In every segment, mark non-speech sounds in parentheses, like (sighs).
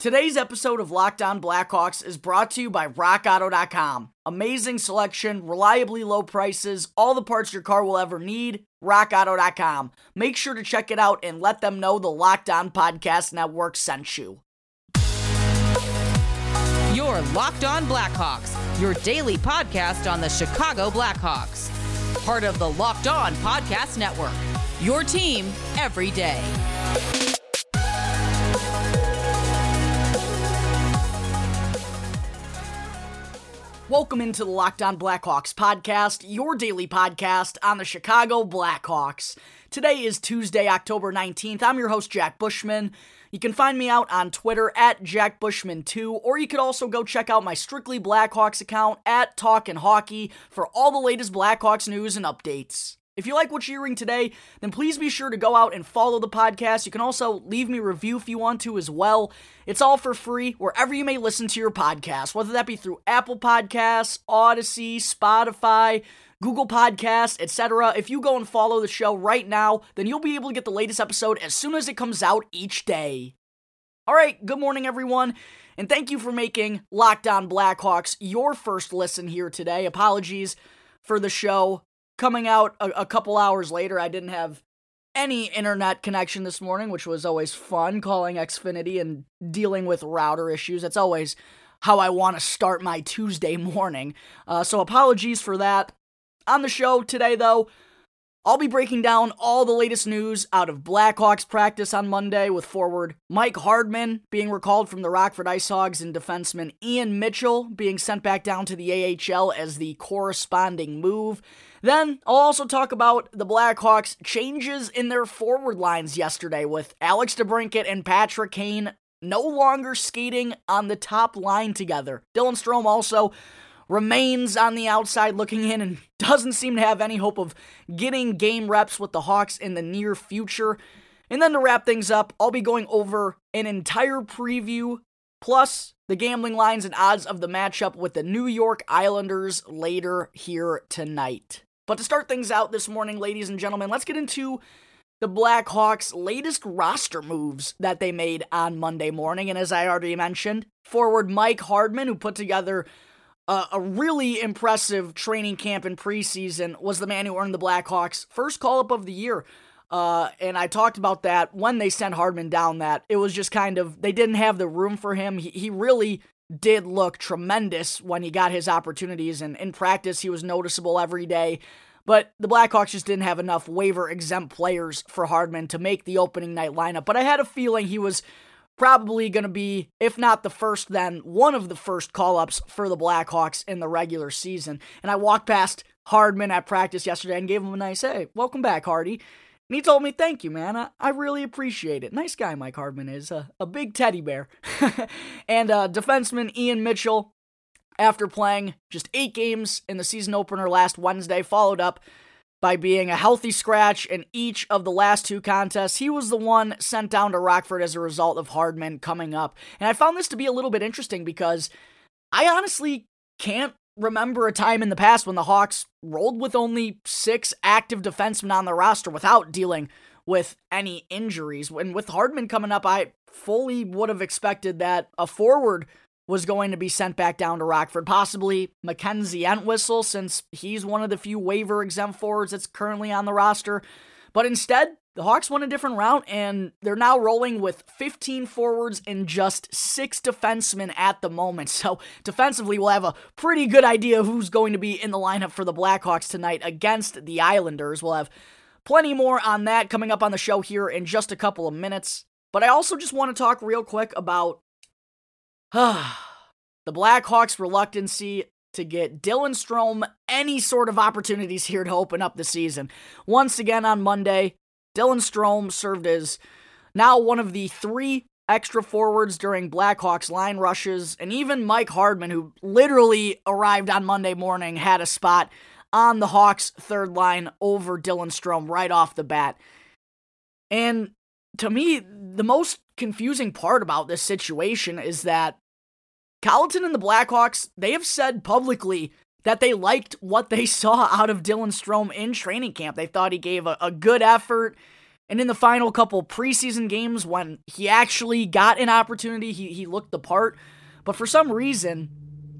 Today's episode of Locked On Blackhawks is brought to you by RockAuto.com. Amazing selection, reliably low prices, all the parts your car will ever need. RockAuto.com. Make sure to check it out and let them know the Locked On Podcast Network sent you. Your Locked On Blackhawks, your daily podcast on the Chicago Blackhawks. Part of the Locked On Podcast Network. Your team every day. Welcome into the Locked On Blackhawks podcast, your daily podcast on the Chicago Blackhawks. Today is Tuesday, October 19th. I'm your host, Jack Bushman. You can find me out on Twitter at JackBushman2, or you could also go check out my Strictly Blackhawks account at Talkin' Hockey for all the latest Blackhawks news and updates. If you like what you're hearing today, then please be sure to go out and follow the podcast. You can also leave me a review if you want to as well. It's all for free wherever you may listen to your podcast, whether that be through Apple Podcasts, Audacy, Spotify, Google Podcasts, etc. If you go and follow the show right now, then you'll be able to get the latest episode as soon as it comes out each day. All right, good morning, everyone, and thank you for making Locked On Blackhawks your first listen here today. Apologies for the show coming out a, a couple hours later. I didn't have any internet connection this morning, which was always fun calling Xfinity and dealing with router issues. That's always how I want to start my Tuesday (laughs) morning. Uh, so apologies for that. On the show today, though, I'll be breaking down all the latest news out of Blackhawks practice on Monday with forward Mike Hardman being recalled from the Rockford Ice Hogs and defenseman Ian Mitchell being sent back down to the AHL as the corresponding move. Then I'll also talk about the Blackhawks' changes in their forward lines yesterday with Alex DeBrincat and Patrick Kane no longer skating on the top line together. Dylan Strome also remains on the outside looking in and (laughs) doesn't seem to have any hope of getting game reps with the Hawks in the near future. And then to wrap things up, I'll be going over an entire preview plus the gambling lines and odds of the matchup with the New York Islanders later here tonight. But to start things out this morning, ladies and gentlemen, let's get into the Blackhawks' latest roster moves that they made on Monday morning. And as I already mentioned, forward Mike Hardman, who put together uh, a really impressive training camp in preseason, was the man who earned the Blackhawks' first call up of the year. Uh, and I talked about that when they sent Hardman down, that it was just kind of, they didn't have the room for him. He, he really did look tremendous when he got his opportunities, and in practice, he was noticeable every day. But the Blackhawks just didn't have enough waiver exempt players for Hardman to make the opening night lineup. But I had a feeling he was probably going to be, if not the first, then one of the first call ups for the Blackhawks in the regular season. And I walked past Hardman at practice yesterday and gave him a nice, hey, welcome back, Hardy. And he told me, thank you, man. I, I really appreciate it. Nice guy, Mike Hardman is. Uh, a big teddy bear. (laughs) and uh, defenseman Ian Mitchell, after playing just eight games in the season opener last Wednesday, followed up by being a healthy scratch in each of the last two contests. He was the one sent down to Rockford as a result of Hardman coming up. And I found this to be a little bit interesting because I honestly can't remember a time in the past when the Hawks rolled with only six active defensemen on the roster without dealing with any injuries. And with Hardman coming up, I fully would have expected that a forward was going to be sent back down to Rockford, possibly Mackenzie Entwistle, since he's one of the few waiver exempt forwards that's currently on the roster. But instead, the Hawks went a different route, and they're now rolling with 15 forwards and just six defensemen at the moment. (laughs) So, defensively, we'll have a pretty good idea who's going to be in the lineup for the Blackhawks tonight against the Islanders. We'll have plenty more on that coming up on the show here in just a couple of minutes. But I also just want to talk real quick about (sighs) the Blackhawks' reluctancy to get Dylan Strome any sort of opportunities here to open up the season. Once again on Monday, Dylan Strome served as now one of the three extra forwards during Blackhawks line rushes, and even Mike Hardman, who literally arrived on Monday morning, had a spot on the Hawks' third line over Dylan Strome right off the bat. And to me, the most confusing part about this situation is that Colliton and the Blackhawks, they have said publicly that they liked what they (laughs) saw out of Dylan Strome in training camp. They thought he gave a, a good effort And in the final couple preseason games, when he actually got an opportunity, he, he looked the part. But for some reason,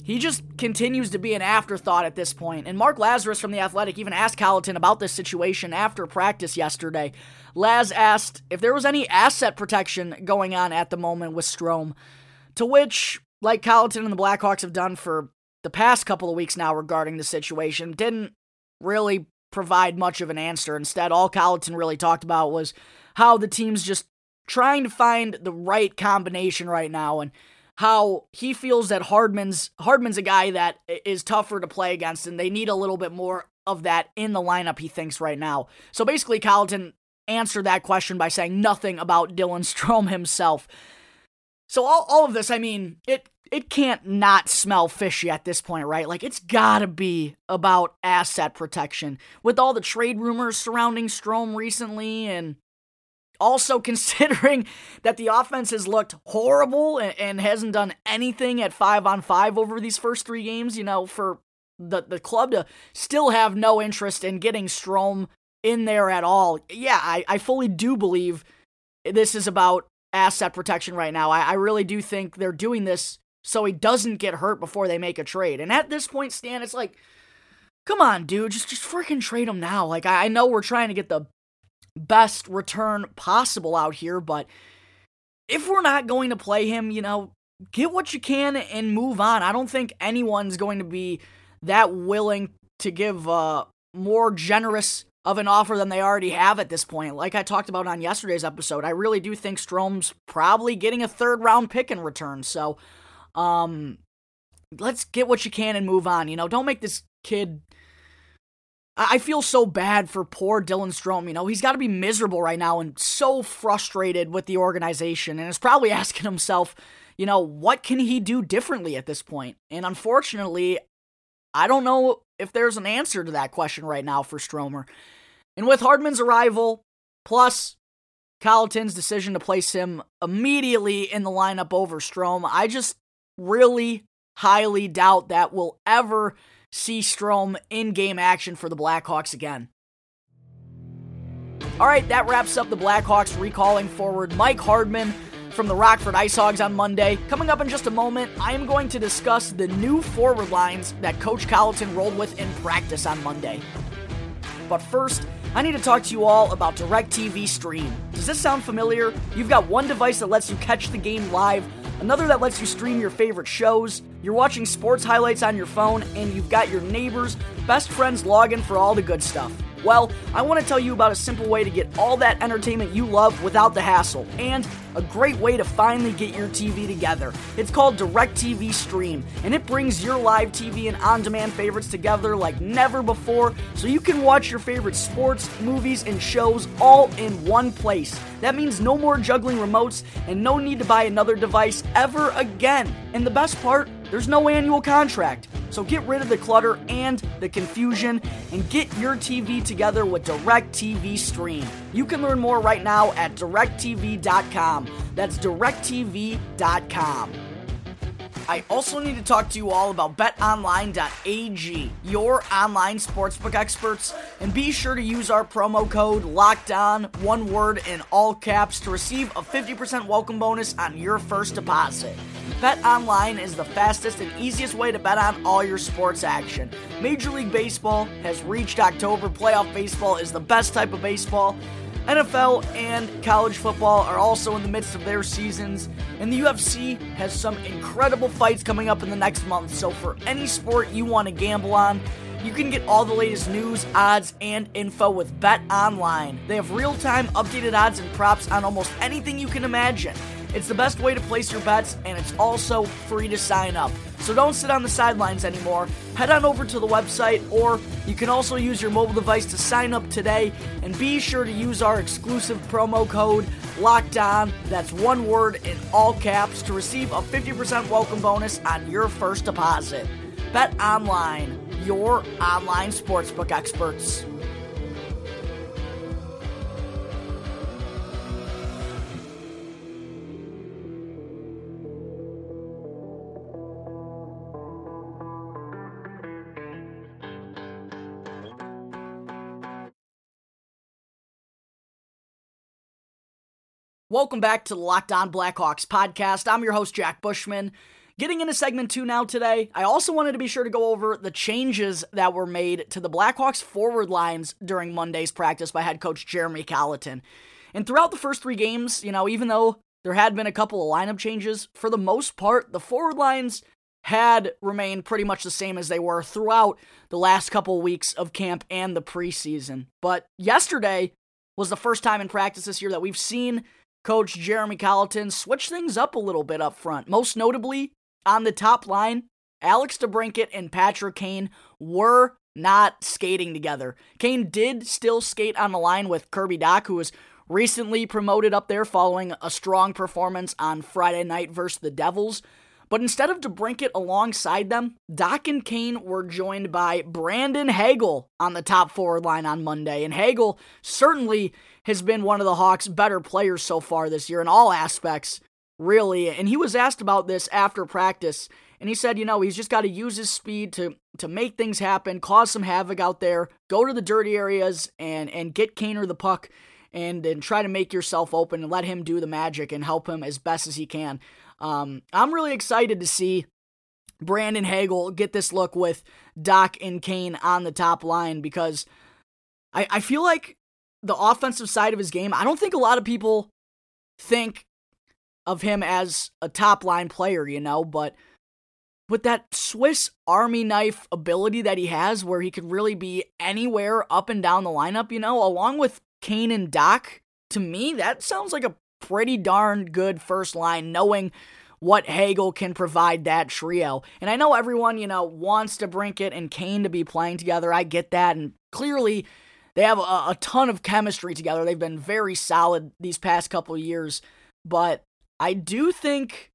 he just continues to be an afterthought at this point. And Mark Lazerus from The Athletic even asked Colliton about this situation after practice yesterday. Laz asked if there was any asset protection going on at the moment with Strome, to which, like Colliton and the Blackhawks have done for the past couple of weeks now regarding the situation, didn't really provide much of an answer. Instead, all Colliton really talked about was how the team's just trying to find the right combination right now and how he feels that Hardman's Hardman's a guy that is tougher to play against and they need a little bit more of that in the lineup he thinks right now. So basically Colliton answered that question by saying nothing about Dylan (laughs) Strome himself. So all, all of this, I mean, it it can't not smell fishy at this point, right? Like it's gotta be about asset protection. With all the trade rumors surrounding Strome recently and also (laughs) considering that the offense has looked horrible and, and hasn't done anything at five on five over these first three games, you know, for the, the club to still have no interest in getting Strome in there at all. Yeah, I, I fully do believe this is about asset protection right now. I, I really do think they're doing this so he doesn't get hurt before they make a trade. And at this point, Stan, it's like, come on, dude, just just freaking trade him now. Like I, I know we're trying to get the best return possible out here, but if we're not going to play him, you know, get what you can and move on. I don't think anyone's going to be that willing to give uh more generous of an offer than they already have at this point. Like I talked about on yesterday's episode, I really do think Strome's probably getting a third round pick in return. So um, let's get what you can and move on. You know, don't make this kid. I feel so bad for poor Dylan Strome. You know, he's got to be miserable right now and so frustrated with the organization and is probably (laughs) asking himself, you know, what can he do differently at this point? And unfortunately, I don't know if there's an answer to that question right now for Stromer. And with Hardman's arrival, plus Colliton's decision to place him immediately in the lineup over Strome, I just really highly doubt that we'll ever see Strome in game action for the Blackhawks again. All right, that wraps up the Blackhawks recalling forward Mike Hardman from the Rockford Ice Hogs on Monday. Coming up in just a moment, I am going to discuss the new forward lines that Coach Colliton rolled with in practice on Monday. But first, I need to talk to you all about DirecTV Stream. Does this sound familiar? You've got one device that lets you catch the game live another that lets you stream your favorite shows. You're watching sports highlights on your phone, and you've got your neighbors, best friends login for all the good stuff. Well, I want to tell you about a simple way to get all that entertainment you love without the hassle, and a great way to finally get your TV together. It's called DirecTV Stream, and it brings your live TV and on demand favorites together like never before so you can watch your favorite sports, movies, and shows all in one place. That means no more juggling remotes and no need to buy another device ever again. And the best part, there's no annual contract. So get rid of the clutter and the confusion and get your TV together with DirecTV Stream. You can learn more right now at directv.com. That's directv.com. I also need to talk to you all about betonline.ag, your online sportsbook experts, and be sure to use our promo code LOCKDOWN, one word in all caps, to receive a 50% welcome bonus on your first deposit. BetOnline is the fastest and easiest way to bet on all your sports action. Major League Baseball has reached October, playoff baseball is the best type of baseball. NFL and college football are also in the midst of their seasons, and the UFC has some incredible fights coming up in the next month. So, for any sport you want to gamble on, you can get all the latest news, odds, and info with Bet Online. They have real time updated odds and props on almost anything you can imagine. It's the best way to place your bets, and it's also free to sign up. So don't sit on the sidelines anymore. Head on over to the website, or you can also use your mobile device to sign up today. And be sure to use our exclusive promo code Locked On. That's one word in all caps to receive a 50% welcome bonus on your first deposit. Bet online, your online sportsbook experts. Welcome back to the Locked On Blackhawks podcast. I'm your host, Jack Bushman. Getting into segment two now today, I also wanted to be sure to go over the changes that were made to the Blackhawks forward lines during Monday's practice by head coach Jeremy Colliton. And throughout the first three games, you know, even though there had been a couple of lineup changes, for the most part, the forward lines had remained pretty much the same as they were throughout the last couple weeks of camp and the preseason. But yesterday was the first time in practice this year that we've seen Coach Jeremy Colliton switch things up a little bit up front. Most notably, on the top line, Alex DeBrincat and Patrick Kane were not skating together. Kane did still skate on the line with Kirby Dach, who was recently promoted up there following a strong performance on Friday night versus the Devils. But instead of DeBrincat alongside them, Dach and Kane were joined by Brandon Hagel on the top forward line on Monday. And Hagel certainly has been one of the Hawks' better players so far this year in all aspects, really. And he was asked about this after practice, and he said, you know, he's just got to use his speed to to make things happen, cause some havoc out there, go to the dirty areas, and and get Kaner the puck. And, and try to make yourself open and let him do the magic and help him as best as he can. Um, I'm really excited to see Brandon Hagel get this look with Dach and Kane on the top line because I, I feel like the offensive side of his game, I don't think a lot of people think of him as a top line player, you know, but with that Swiss Army knife ability that he has, where he could really be anywhere up and down the lineup, you know, along with Kane and Dach, to me, that sounds like a pretty darn good first line, knowing what Hagel can provide that trio. And I know everyone, you know, wants DeBrincat and Kane to be playing together. I get that. And clearly, they have a, a ton of chemistry together. They've been very solid these past couple years. But I do think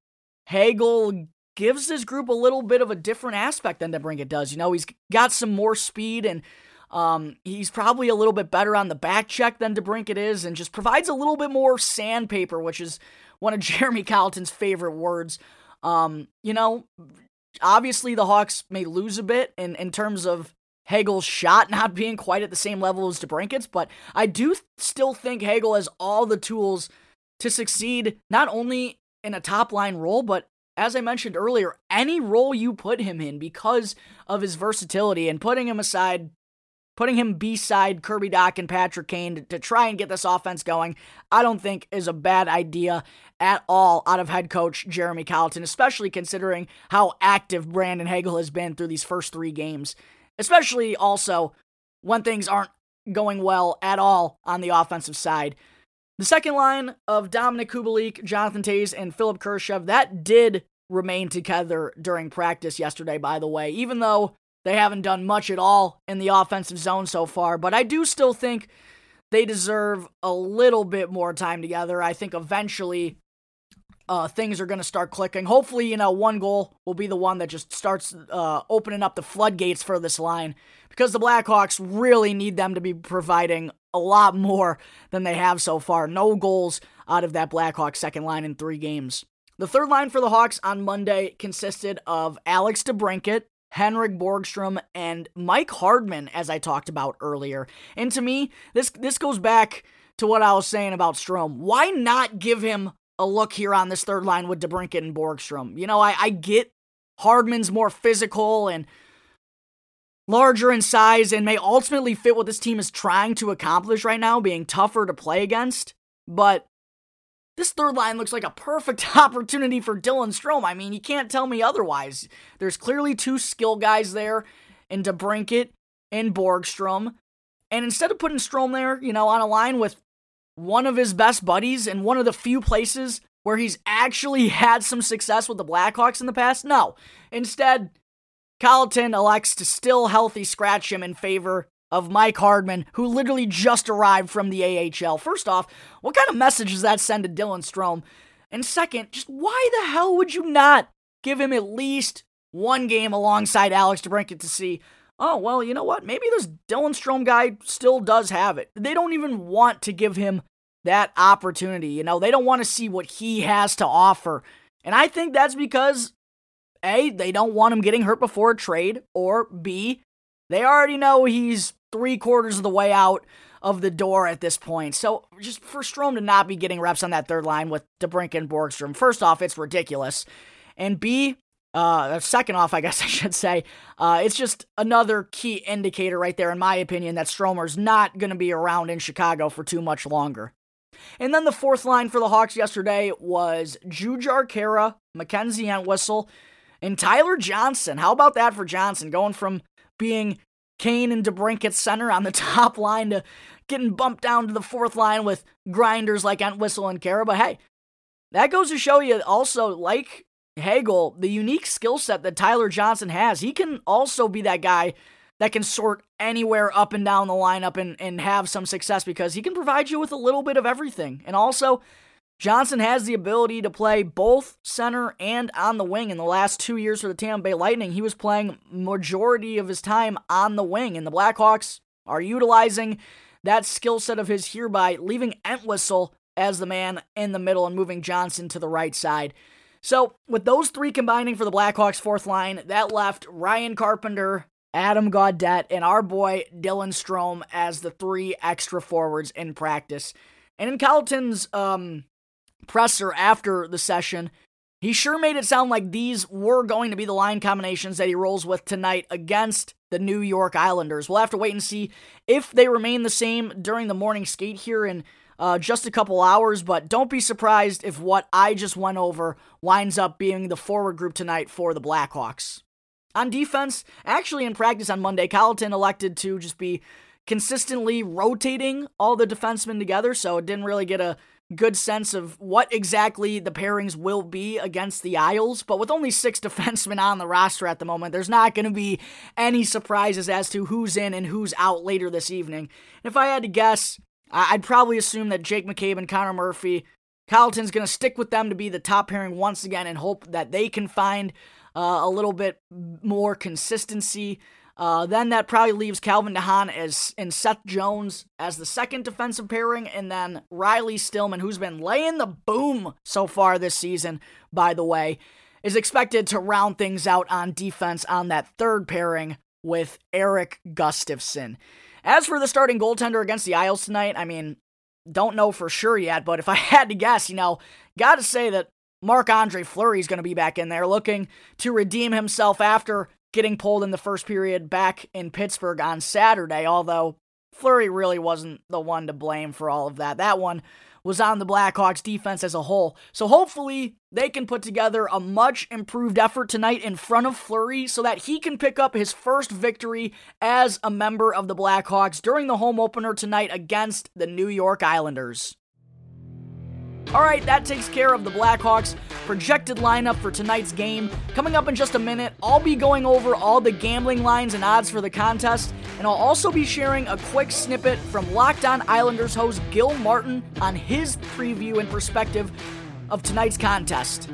Hagel gives this group a little bit of a different aspect than DeBrincat does. You know, he's got some more speed and um, he's probably a little bit better on the back check than DeBrincat is, and just provides a little bit more sandpaper, which is one of (laughs) Jeremy Colliton's favorite words. Um, you know, obviously the Hawks may lose a bit in, in terms of Hagel's shot (laughs) not being quite at the same level as DeBrincat's, but I do still think Hagel has all the tools to succeed, not only in a top line role, but as I mentioned earlier, any role you put him in because of his versatility and putting him aside putting him beside Kirby Dach and Patrick Kane to, to, try and get this offense going, I don't think is a bad idea at all out of head coach Jeremy Colliton, especially considering how active Brandon Hagel has been through these first three games. Especially also when things aren't going well at all on the offensive side. The second line of Dominic Kubalik, Jonathan Toews, and Philipp Kurashev, that did remain together during practice yesterday, by the way, even though they haven't done much at all in the offensive zone so far, but I do still think they deserve a little bit more time together. I think eventually uh, things are going to start clicking. Hopefully, you know, one goal will be the one that just starts uh, opening up the floodgates for this line because the Blackhawks really need them to be providing a lot more than they have so far. No goals out of that Blackhawks second line in three games. The third line for the Hawks on Monday consisted of Alex DeBrincat, Henrik Borgstrom and Mike Hardman, as I talked about earlier. And to me, this this goes back to what I was saying about Strome. Why not give him a look here on this third line with DeBrincat and Borgstrom? You know, I, I get Hardman's more physical and larger in size and may ultimately fit what this team is trying to accomplish right now, being tougher to play against. But this third line looks like a perfect (laughs) opportunity for Dylan Strome. I mean, you can't tell me otherwise. There's clearly two skill guys there in DeBrincat and Borgstrom. And instead of putting Strome there, you know, on a line with one of his best buddies and one of the few places where he's actually (laughs) had some success with the Blackhawks in the past, no. Instead, Colliton elects to still healthy scratch him in favor of Mike Hardman, who literally just arrived from the AHL. First off, what kind of message does that send to Dylan Strome? And second, just why the hell would you not give him at least one game alongside Alex DeBrincat to see, oh, well, you know what? Maybe this Dylan Strome guy still does have it. They don't even want to give him that opportunity. You know, they don't want to see what he has to offer. And I think that's because A, they don't want him getting hurt before a trade, or B, they already know he's three quarters of the way out of the door at this point. So just for Strome to not be getting reps on that third line with DeBrink and Borgstrom, first off, it's ridiculous. And B, uh, second off, I guess (laughs) I should say, uh, it's just another key indicator right there, in my opinion, that Stromer's not going to be around in Chicago for too much longer. And then the fourth line for the Hawks yesterday was Jujhar Khaira, Mackenzie Entwistle, and Tyler Johnson. How about that for Johnson? Going from being Kane and DeBrincat center on the (laughs) top line to getting bumped down to the fourth line with grinders like Entwistle and Khaira. But hey, that goes to show you also, like Hagel, the unique skill set that Tyler Johnson has. He can also be that guy that can sort anywhere up and down the lineup and, and have some success because he can provide you with a little bit of everything. And also, Johnson has the ability to play both center and on the wing. In the last two years for the Tampa Bay Lightning, he was playing majority of his time on the wing, and the Blackhawks are utilizing that skill set of his here by leaving Entwistle as the man in the middle and moving Johnson to the right side. So, with those three combining for the Blackhawks' fourth line, that left Ryan Carpenter, Adam Gaudette, and our boy Dylan Strome as the three extra forwards in practice. And in Colliton's um, presser after the session, he sure made it sound like these were going to be the line combinations that he rolls with tonight against the New York Islanders. We'll have to wait and see if they remain the same during the morning skate here in uh, just a couple hours, but don't be surprised if what I just went over winds up being the forward group tonight for the Blackhawks. On defense, actually in practice on Monday, Colliton elected to just be consistently rotating all the defensemen together, so it didn't really get a good sense of what exactly the pairings will be against the Isles. But with only six (laughs) defensemen on the roster at the moment, there's not going to be any surprises as to who's in and who's out later this evening. if I had to guess, I'd probably assume that Jake McCabe and Connor Murphy, Colliton's going to stick with them to be the top pairing once again and hope that they can find uh, a little bit more consistency. Uh, then that probably leaves Calvin DeHaan as and Seth Jones as the second defensive pairing, and then Riley Stillman, who's been laying the boom so far this season, by the way, is expected to round things out on defense on that third pairing with Erik Gustafsson. As for the starting goaltender against the Isles tonight, I mean, don't know for sure yet, but if I (laughs) had to guess, you know, gotta say that Marc Andre Fleury is going to be back in there looking to redeem himself after getting pulled in the first period back in Pittsburgh on Saturday, although Fleury really wasn't the one to blame for all of that. That one was on the Blackhawks defense as a whole. So hopefully they can put together a much improved effort tonight in front of Fleury so that he can pick up his first victory as a member of the Blackhawks during the home opener tonight against the New York Islanders. All right, that takes care of the Blackhawks' projected lineup for tonight's game. Coming up in just a minute, I'll be going over all the gambling lines and odds for the contest, and I'll also be sharing a quick snippet from Locked On Islanders host Gil Martin on his preview and perspective of tonight's contest.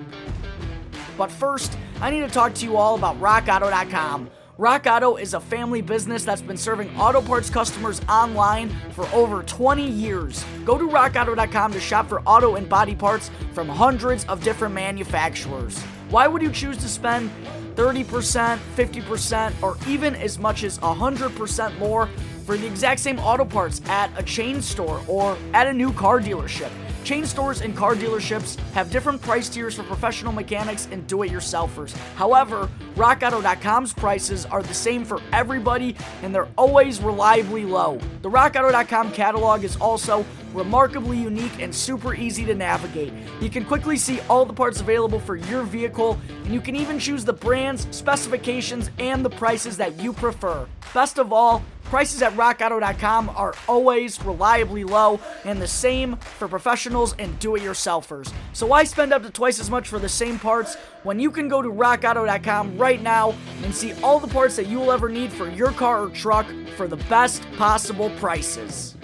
But first, I need to talk to you all about RockAuto.com. Rock Auto is a family business that's been serving auto parts customers online for over 20 years. Go to rockauto.com to shop for auto and body parts from hundreds of different manufacturers. Why would you choose to spend 30%, 50%, or even as much as 100% more for the exact same auto parts at a chain store or at a new car dealership? Chain stores and car dealerships have different price tiers for professional mechanics and do it yourselfers. However, RockAuto.com's prices are the same for everybody and they're always reliably low. The RockAuto.com catalog is also remarkably unique and super easy to navigate. You can quickly see all the parts available for your vehicle, and you can even choose the brands, specifications, and the prices that you prefer. Best of all, Prices at rockauto.com are always reliably low and the same for professionals and do it yourselfers. So why spend up to twice as much for the same parts when you can go to rockauto.com right now and see all the parts that you will ever need for your car or truck for the best possible prices?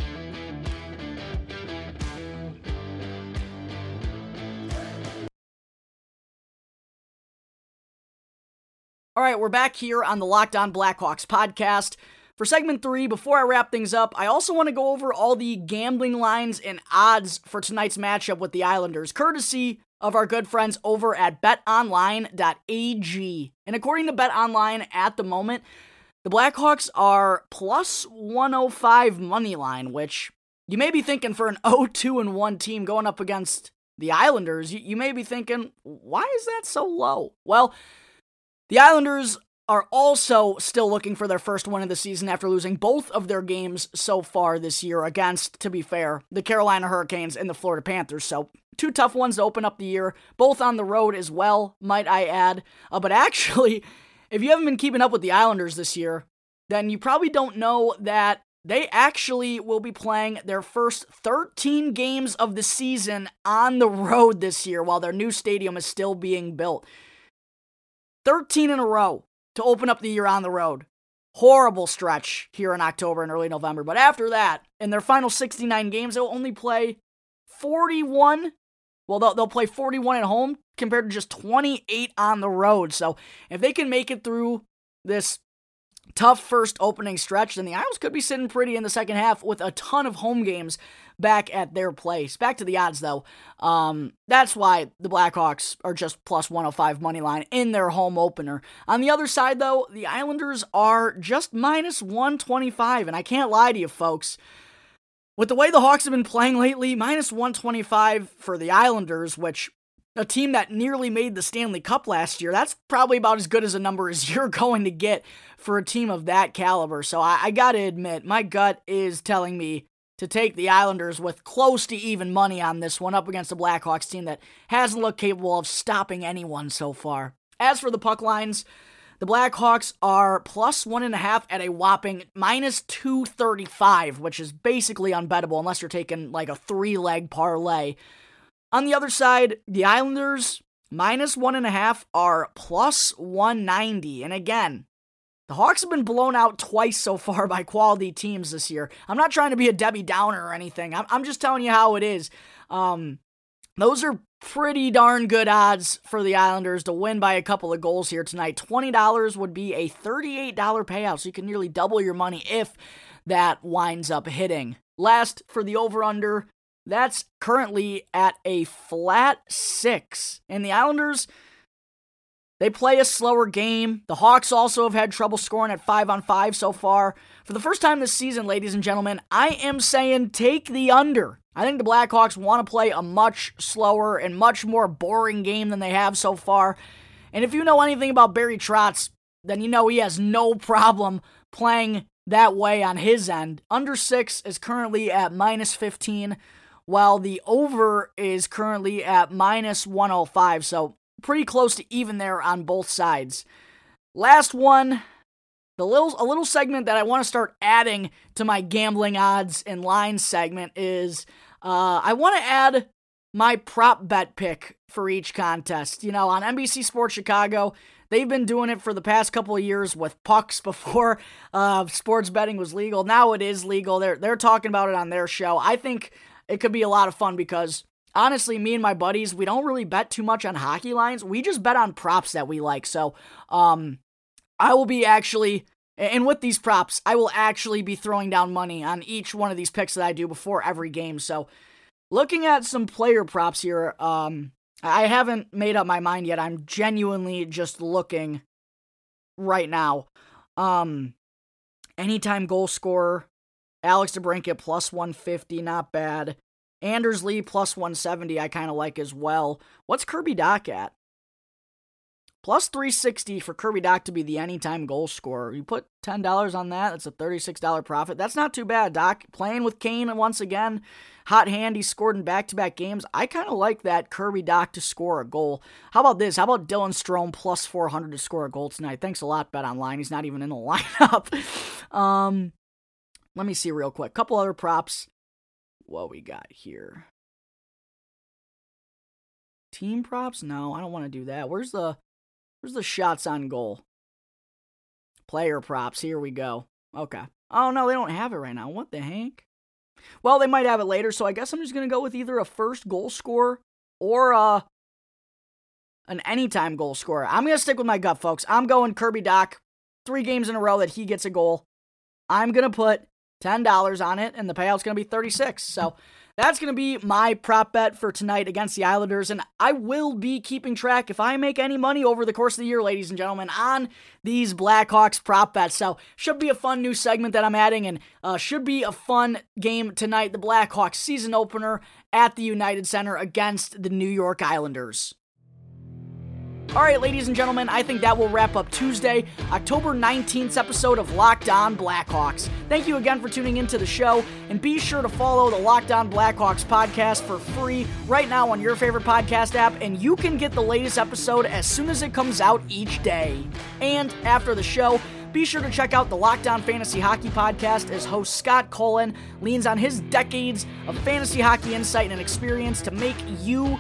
All right, we're back here on the Locked On Blackhawks podcast. For segment three, before I wrap things up, I also want to go over all the gambling lines and odds for tonight's matchup with the Islanders, courtesy of our good friends over at betonline.ag. And according to BetOnline at the moment, The Blackhawks are plus 105 money line, which you may be thinking for an (laughs) 0-2 and 1 team going up against the Islanders, you, you may be thinking, why is that so low? Well, the Islanders are also still looking for their first win of the season after losing both of their games so far this year against, to be fair, the Carolina Hurricanes and the Florida Panthers. So, two tough ones to open up the year, both on the road as well, might I add. Uh, but actually, (laughs) if you haven't been keeping up with the Islanders this year, then you probably don't know that they actually will be playing their first 13 games of the season on the road this year while their new stadium is still being built. 13 in a row to open up the year on the road. Horrible stretch here in October and early November. But after that, in their final 69 games, they'll only play 41. Well, they'll, they'll play 41 at home compared to just 28 on the road. So if they can make it through this tough first opening stretch, then the Isles could be sitting pretty in the second half with a ton of home games back at their place. Back to the odds, though. Um, that's why the Blackhawks are just plus 105 money line in their home opener. On the other side, though, the Islanders are just minus 125, and I can't lie to you, folks. With the way the Hawks have been playing lately, minus 125 for the Islanders, which a team that nearly made the Stanley Cup last year, that's probably about as good as a number (laughs) as you're going to get for a team of that caliber. So I, I gotta admit, my gut is telling me to take the Islanders with close to even money on this one up against the Blackhawks team that hasn't looked capable of stopping anyone so far. As for the puck lines, the Blackhawks are plus one and a half at a whopping minus 235, which is basically unbettable unless you're taking like a three leg parlay. On the other side, the Islanders minus one and a half are plus 190. And again, the Hawks have been blown out twice so far by quality teams this year. I'm not trying to be a Debbie Downer or anything. I'm, I'm just telling you how it is. Um, those are pretty darn good odds for the Islanders to win by a couple of goals here tonight. $20 would be a $38 payout, so you can nearly double your money if that winds up hitting. Last for the over under, that's currently at a flat six. And the Islanders, they play a slower game. The Hawks also have had trouble scoring at five on five so far. For the first time this season, ladies and gentlemen, I am saying take the under. I think the Blackhawks want to play a much slower and much more boring game than they have so far. And if you know anything about Barry Trotz, then you know he has no (laughs) problem playing that way on his end. Under six is currently at minus 15, while the over is currently at minus 105. So pretty close to even there on both sides. Last one, the little a little segment that I want to start adding to my gambling odds and lines segment is uh, I want to add my prop bet pick for each contest. You know, on NBC Sports Chicago, they've been doing it for the past couple of years with pucks (laughs) before uh, sports betting was legal. Now it is legal. They're they're talking about it on their show. I think it could be a lot of fun because honestly, me and my buddies, we don't really bet too much on hockey lines. We just bet on props that we like. So, um, I will be actually, and with these props, I will actually be throwing down money on each one of these picks that I do before every game. So, looking at some player props here, um, I haven't made up my mind yet. I'm genuinely just looking right now. Um, anytime goal scorer, Alex DeBrincat plus 150, not bad. Anders Lee plus 170, I kind of like as well. What's Kirby Dach at? Plus 360 for Kirby Dach to be the anytime goal scorer. You put $10 on that, that's a $36 profit. That's not too bad. Dach playing with Kane once again. Hot hand, he scored in back to back games. I kind of like that Kirby Dach to score a goal. How about this? How about Dylan Strome plus 400 to score a goal tonight? Thanks a lot, Bet Online. He's not even in the (laughs) lineup. um, let me see real quick. Couple other props what we got here. Team props? No, I don't want to do that. Where's the where's the shots on goal? Player props. Here we go. Okay. Oh no, they don't have it right now. What the heck? Well, they might have it later, so I guess I'm just gonna go with either a first goal scorer or uh an anytime goal scorer. I'm gonna stick with my gut, folks. I'm going Kirby Dach. Three games in a row that he gets a goal. I'm gonna put $10 on it, and the payout's going to be 36 So that's going to be my prop bet for tonight against the Islanders. And I will be keeping track if I make any money over the course of the year, ladies and gentlemen, on these Blackhawks prop bets. So, should be a fun new segment that I'm adding and uh, should be a fun game tonight. The Blackhawks season opener at the United Center against the New York Islanders. All right, ladies and gentlemen, I think that will wrap up Tuesday, October 19th episode of Locked On Blackhawks. Thank you again for tuning into the show, and be sure to follow the Locked On Blackhawks podcast for free right now on your favorite podcast app, and you can get the latest episode as soon as it comes out each day. And after the show, be sure to check out the Locked On Fantasy Hockey podcast as host Scott Cullen leans on his decades of fantasy hockey insight and experience to make you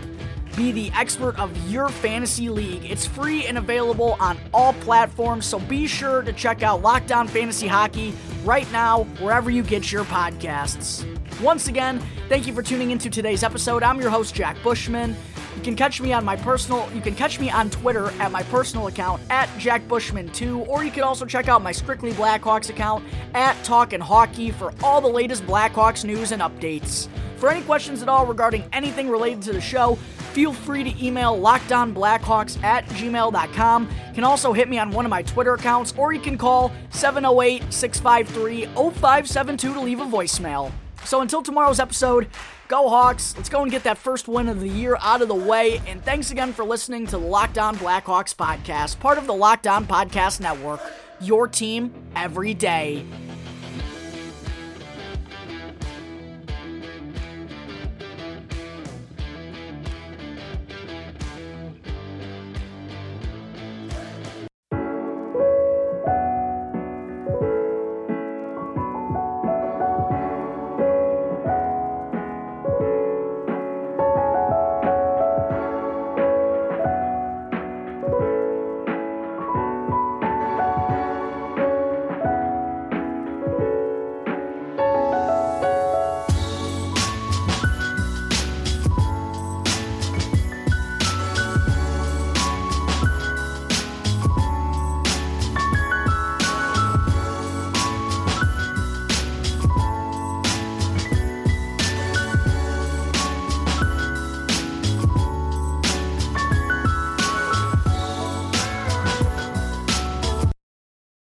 be the expert of your fantasy league. It's free and available on all platforms, so be sure to check out Locked On Fantasy Hockey right now, wherever you get your podcasts. Once again, thank you for tuning into today's episode. I'm your host, Jack Bushman. You can catch me on my personal, you can catch me on Twitter at my personal account at Jack Bushman2, or you can also check out my Strictly Blackhawks account at Talkin' Hockey for all the latest Blackhawks news and updates. For any questions at all regarding anything related to the show, feel free to email lockdownblackhawks at gmail.com. You can also hit me on one of my Twitter accounts, or you can call 708 653 0572 to leave a voicemail. So until tomorrow's episode, go Hawks. Let's go and get that first win of the year out of the way. And thanks again for listening to the Locked On Blackhawks podcast, part of the Locked On Podcast Network. Your team every day.